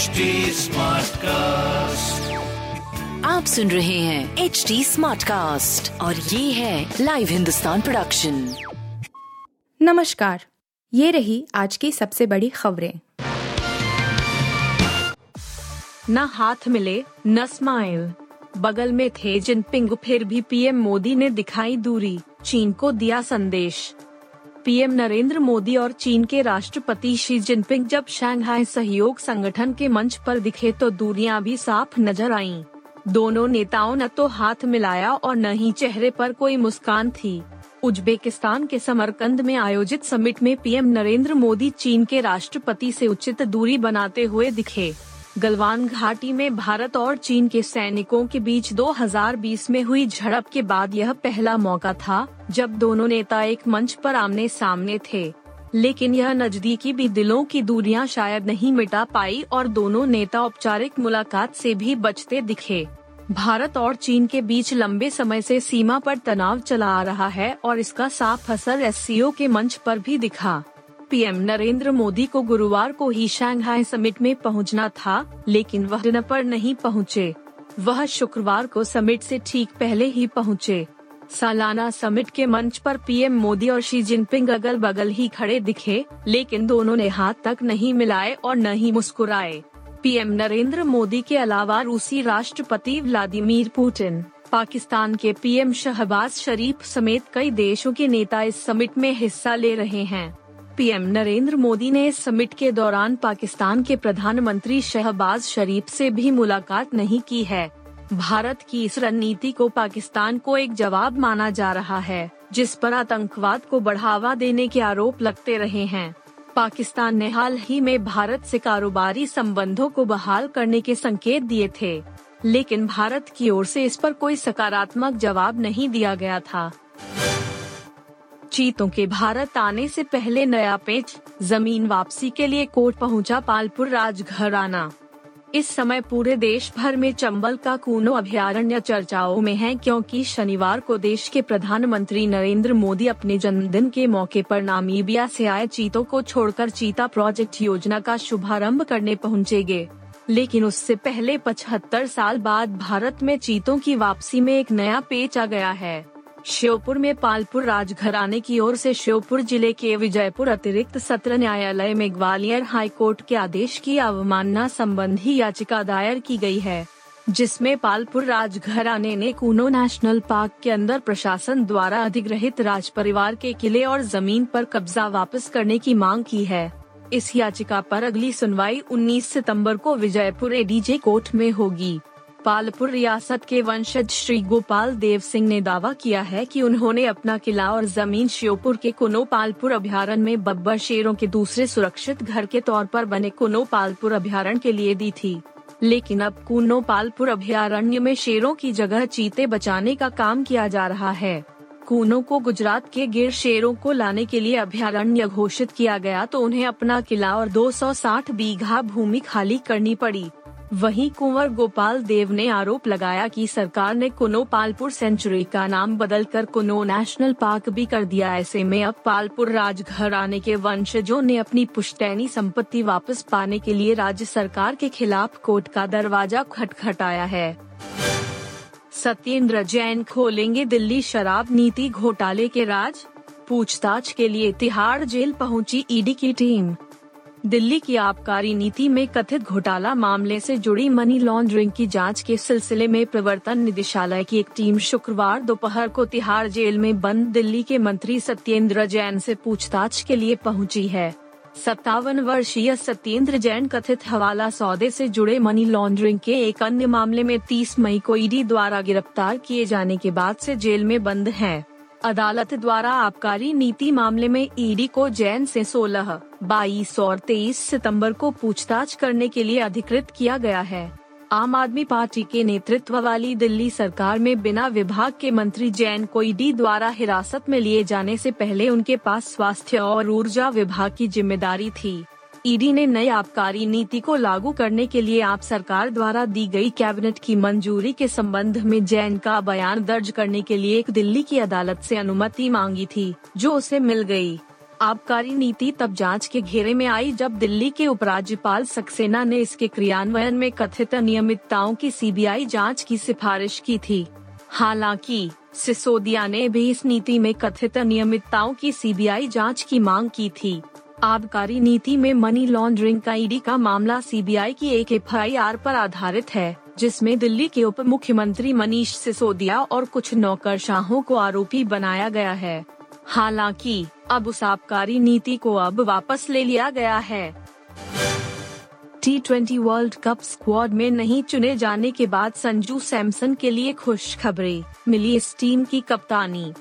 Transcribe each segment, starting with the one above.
HD cast आप सुन रहे हैं एच डी स्मार्ट कास्ट और ये है लाइव हिंदुस्तान प्रोडक्शन नमस्कार। ये रही आज की सबसे बड़ी खबरें। न हाथ मिले न स्माइल बगल में थे जिनपिंग फिर भी पीएम मोदी ने दिखाई दूरी। चीन को दिया संदेश। पीएम नरेंद्र मोदी और चीन के राष्ट्रपति शी जिनपिंग जब शंघाई सहयोग संगठन के मंच पर दिखे तो दूरियाँ भी साफ़ नज़र आईं। दोनों नेताओं न तो हाथ मिलाया और न ही चेहरे पर कोई मुस्कान थी उज्बेकिस्तान के समरकंद में आयोजित समिट में पीएम नरेंद्र मोदी चीन के राष्ट्रपति से उचित दूरी बनाते हुए दिखे गलवान घाटी में भारत और चीन के सैनिकों के बीच 2020 में हुई झड़प के बाद यह पहला मौका था, जब दोनों नेता एक मंच पर आमने सामने थे। लेकिन यह नजदीकी भी दिलों की दूरियाँ शायद नहीं मिटा पाई और दोनों नेता औपचारिक मुलाकात से भी बचते दिखे। भारत और चीन के बीच लंबे समय से सीमा पर तनाव चला आ रहा है और इसका साफ़ असर एससीओ के मंच पर भी दिखा। पीएम नरेंद्र मोदी को गुरुवार को ही शंघाई समिट में पहुँचना था, लेकिन वह दिन पर नहीं पहुँचे। वह शुक्रवार को समिट से ठीक पहले ही पहुँचे। सालाना समिट के मंच पर पीएम मोदी और शी जिनपिंग अगल बगल ही खड़े दिखे, लेकिन दोनों ने हाथ तक नहीं मिलाए और न ही मुस्कुराए पीएम नरेंद्र मोदी के अलावा रूसी राष्ट्रपति व्लादिमीर पुतिन, पाकिस्तान के पीएम शहबाज शरीफ समेत कई देशों के नेता इस समिट में हिस्सा ले रहे हैं पीएम नरेंद्र मोदी ने समिट के दौरान पाकिस्तान के प्रधानमंत्री शहबाज शरीफ से भी मुलाकात नहीं की है। भारत की इस रणनीति को पाकिस्तान को एक जवाब माना जा रहा है, जिस पर आतंकवाद को बढ़ावा देने के आरोप लगते रहे हैं। पाकिस्तान ने हाल ही में भारत से कारोबारी संबंधों को बहाल करने के संकेत दिए थे, लेकिन भारत की ओर से इस पर कोई सकारात्मक जवाब नहीं दिया गया था। चीतों के भारत आने से पहले नया पेच ज़मीन वापसी के लिए कोर्ट पहुँचा पालपुर राजघराना। इस समय पूरे देश भर में चंबल का कूनो अभ्यारण्य चर्चाओं में है क्योंकि शनिवार को देश के प्रधानमंत्री नरेंद्र मोदी अपने जन्मदिन के मौके पर नामीबिया से आए चीतों को छोड़कर चीता प्रोजेक्ट योजना का शुभारंभ करने पहुँचेंगे। लेकिन उससे पहले 75 साल बाद भारत में चीतों की वापसी में एक नया पेच आ गया है। श्योपुर में पालपुर राजघराने की ओर से श्योपुर ज़िले के विजयपुर अतिरिक्त सत्र न्यायालय में ग्वालियर हाई कोर्ट के आदेश की अवमानना संबंधी याचिका दायर की गई है, जिसमें पालपुर राजघराने ने कूनो नेशनल पार्क के अंदर प्रशासन द्वारा अधिग्रहित राज परिवार के किले और ज़मीन पर कब्जा वापस करने की मांग की है। इस याचिका पर अगली सुनवाई 19 सितंबर को विजयपुर एडीजे कोर्ट में होगी। पालपुर रियासत के वंशज श्री गोपाल देव सिंह ने दावा किया है कि उन्होंने अपना किला और ज़मीन श्योपुर के कुनो पालपुर अभ्यारण्य में बब्बर शेरों के दूसरे सुरक्षित घर के तौर पर बने कुनो पालपुर अभ्यारण्य के लिए दी थी। लेकिन अब कुनो पालपुर अभ्यारण्य में शेरों की जगह चीते बचाने का काम किया जा रहा है। कूनो को गुजरात के गिर शेरों को लाने के लिए अभ्यारण्य घोषित किया गया तो उन्हें अपना किला और 260 बीघा भूमि खाली करनी पड़ी। वहीं कुंवर गोपाल देव ने आरोप लगाया कि सरकार ने कुनो पालपुर सेंचुरी का नाम बदलकर कुनो नेशनल पार्क भी कर दिया। ऐसे में अब पालपुर राजघर आने के वंशजों ने अपनी पुश्तैनी संपत्ति वापस पाने के लिए राज्य सरकार के खिलाफ कोर्ट का दरवाज़ा खटखटाया है। सत्येंद्र जैन खोलेंगे दिल्ली शराब नीति घोटाले के राज? पूछताछ के लिए तिहाड़ जेल पहुँची ईडी की टीम। दिल्ली की आबकारी नीति में कथित घोटाला मामले से जुड़ी मनी लॉन्ड्रिंग की जाँच के सिलसिले में प्रवर्तन निदेशालय की एक टीम शुक्रवार दोपहर को तिहाड़ जेल में बंद दिल्ली के मंत्री सत्येंद्र जैन से पूछताछ के लिए पहुँची है सत्तावन वर्षीय सत्येंद्र जैन कथित हवाला सौदे से जुड़े मनी लॉन्ड्रिंग के एक अन्य मामले में 30 मई को ईडी द्वारा गिरफ़्तार किए जाने के बाद से जेल में बंद हैं। अदालत द्वारा आबकारी नीति मामले में ईडी को जैन से 16, 22 और 23 सितंबर को पूछताछ करने के लिए अधिकृत किया गया है। आम आदमी पार्टी के नेतृत्व वाली दिल्ली सरकार में बिना विभाग के मंत्री जैन को ईडी द्वारा हिरासत में लिए जाने से पहले उनके पास स्वास्थ्य और ऊर्जा विभाग की ज़िम्मेदारी थी। ईडी ने नई आबकारी नीति को लागू करने के लिए आप सरकार द्वारा दी गई कैबिनेट की मंजूरी के संबंध में जैन का बयान दर्ज करने के लिए एक दिल्ली की अदालत से अनुमति मांगी थी, जो उसे मिल गई। आबकारी नीति तब जाँच के घेरे में आई जब दिल्ली के उपराज्यपाल सक्सेना ने इसके क्रियान्वयन में कथित अनियमितताओं की सीबीआई जाँच की सिफारिश की थी हालाँकि, सिसोदिया ने भी इस नीति में कथित अनियमितताओं की सीबीआई जाँच की मांग की थी आबकारी नीति में मनी लॉन्ड्रिंग का ईडी का मामला सीबीआई की एक एफआईआर पर आधारित है, जिसमें दिल्ली के उप मुख्यमंत्री मनीष सिसोदिया और कुछ नौकरशाहों को आरोपी बनाया गया है। हालाँकि, अब उस आबकारी नीति को अब वापस ले लिया गया है। T twenty World Cup squad में नहीं चुने जाने के बाद संजू सैमसन के लिए खुश खबरें मिली इस टीम की कप्तानी।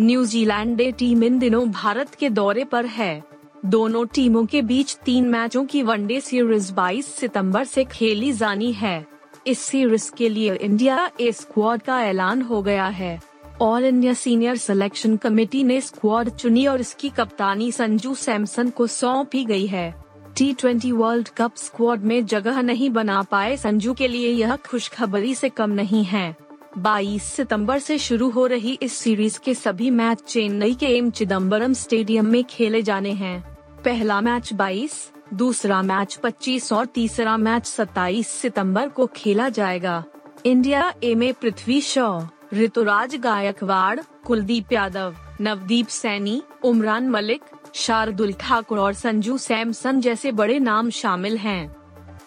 न्यूजीलैंड टीम इन दिनों भारत के दौरे पर है। दोनों टीमों के बीच तीन मैचों की वनडे सीरीज़ 22 सितंबर से खेली जानी है। इस सीरीज़ के लिए इंडिया ए स्क्वाड का ऐलान हो गया है। All India senior selection committee ने स्क्वाड चुनी और इसकी कप्तानी संजू सैमसन को सौंपी गई है। T twenty World Cup squad में जगह नहीं बना पाए संजू के लिए यह खुशखबरी से कम नहीं है। 22 सितंबर से शुरू हो रही इस सीरीज़ के सभी मैच चेन्नई के एम चिदम्बरम स्टेडियम में खेले जाने हैं। पहला मैच 22, दूसरा मैच 25 और तीसरा मैच 27 सितंबर को खेला जाएगा। इंडिया ए में पृथ्वी शॉ ऋतुराज गायकवाड़ कुलदीप यादव नवदीप सैनी उमरान मलिक शार्दुल ठाकुर और संजू सैमसन जैसे बड़े नाम शामिल हैं।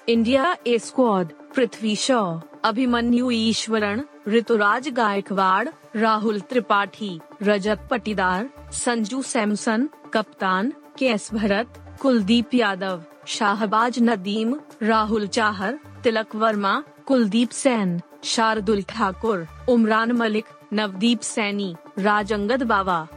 India A squad Prithvi Shaw Abhimanyu Easwaran Ruturaj Gaikwad, Rahul Tripathi, Rajat Patidar, Sanju Samson, कप्तान के एस भरत, कुलदीप यादव, शाहबाज नदीम, राहुल चाहर, तिलक वर्मा, कुलदीप सैन, शार्दुल ठाकुर, उमरान मलिक, नवदीप सैनी, राजंगद बाबा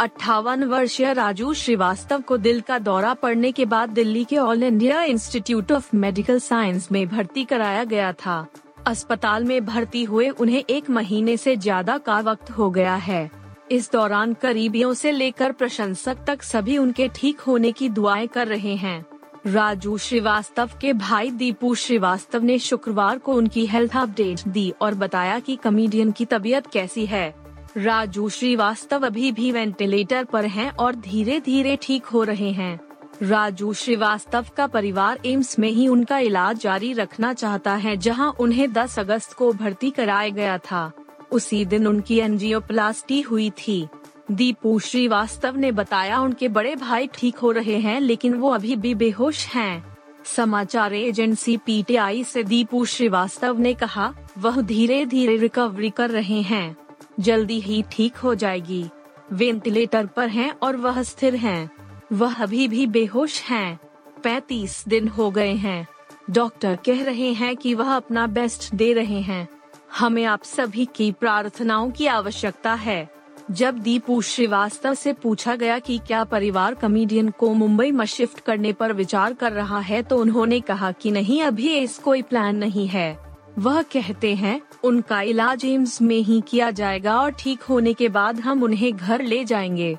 अट्ठावन वर्षीय राजू श्रीवास्तव को दिल का दौरा पड़ने के बाद दिल्ली के All India Institute of Medical Science में भर्ती कराया गया था। अस्पताल में भर्ती हुए उन्हें एक महीने से ज़्यादा का वक्त हो गया है। इस दौरान करीबियों से लेकर प्रशंसक तक सभी उनके ठीक होने की दुआएँ कर रहे हैं। राजू श्रीवास्तव के भाई दीपू श्रीवास्तव ने शुक्रवार को उनकी हेल्थ अपडेट दी और बताया कि कमेडियन की तबीयत कैसी है। राजू श्रीवास्तव अभी भी वेंटिलेटर पर हैं और धीरे धीरे ठीक हो रहे हैं। राजू श्रीवास्तव का परिवार एम्स में ही उनका इलाज जारी रखना चाहता है, जहाँ उन्हें 10 अगस्त को भर्ती कराया गया था उसी दिन उनकी एनजियोप्लास्टी हुई थी दीपू श्रीवास्तव ने बताया, उनके बड़े भाई ठीक हो रहे हैं, लेकिन वो अभी भी बेहोश हैं। समाचार एजेंसी पीटीआई से दीपू श्रीवास्तव ने कहा, वह धीरे धीरे रिकवरी कर रहे हैं जल्दी ही ठीक हो जाएगी वेंटिलेटर पर हैं और वह स्थिर हैं। वह अभी भी बेहोश हैं। 35 दिन हो गए हैं। डॉक्टर कह रहे हैं कि वह अपना बेस्ट दे रहे हैं। हमें आप सभी की प्रार्थनाओं की आवश्यकता है। जब दीपू श्रीवास्तव से पूछा गया कि क्या परिवार कमेडियन को मुंबई में शिफ्ट करने पर विचार कर रहा है तो उन्होंने कहा कि नहीं, अभी इस कोई प्लान नहीं है। वह कहते हैं, उनका इलाज एम्स में ही किया जाएगा और ठीक होने के बाद हम उन्हें घर ले जाएँगे।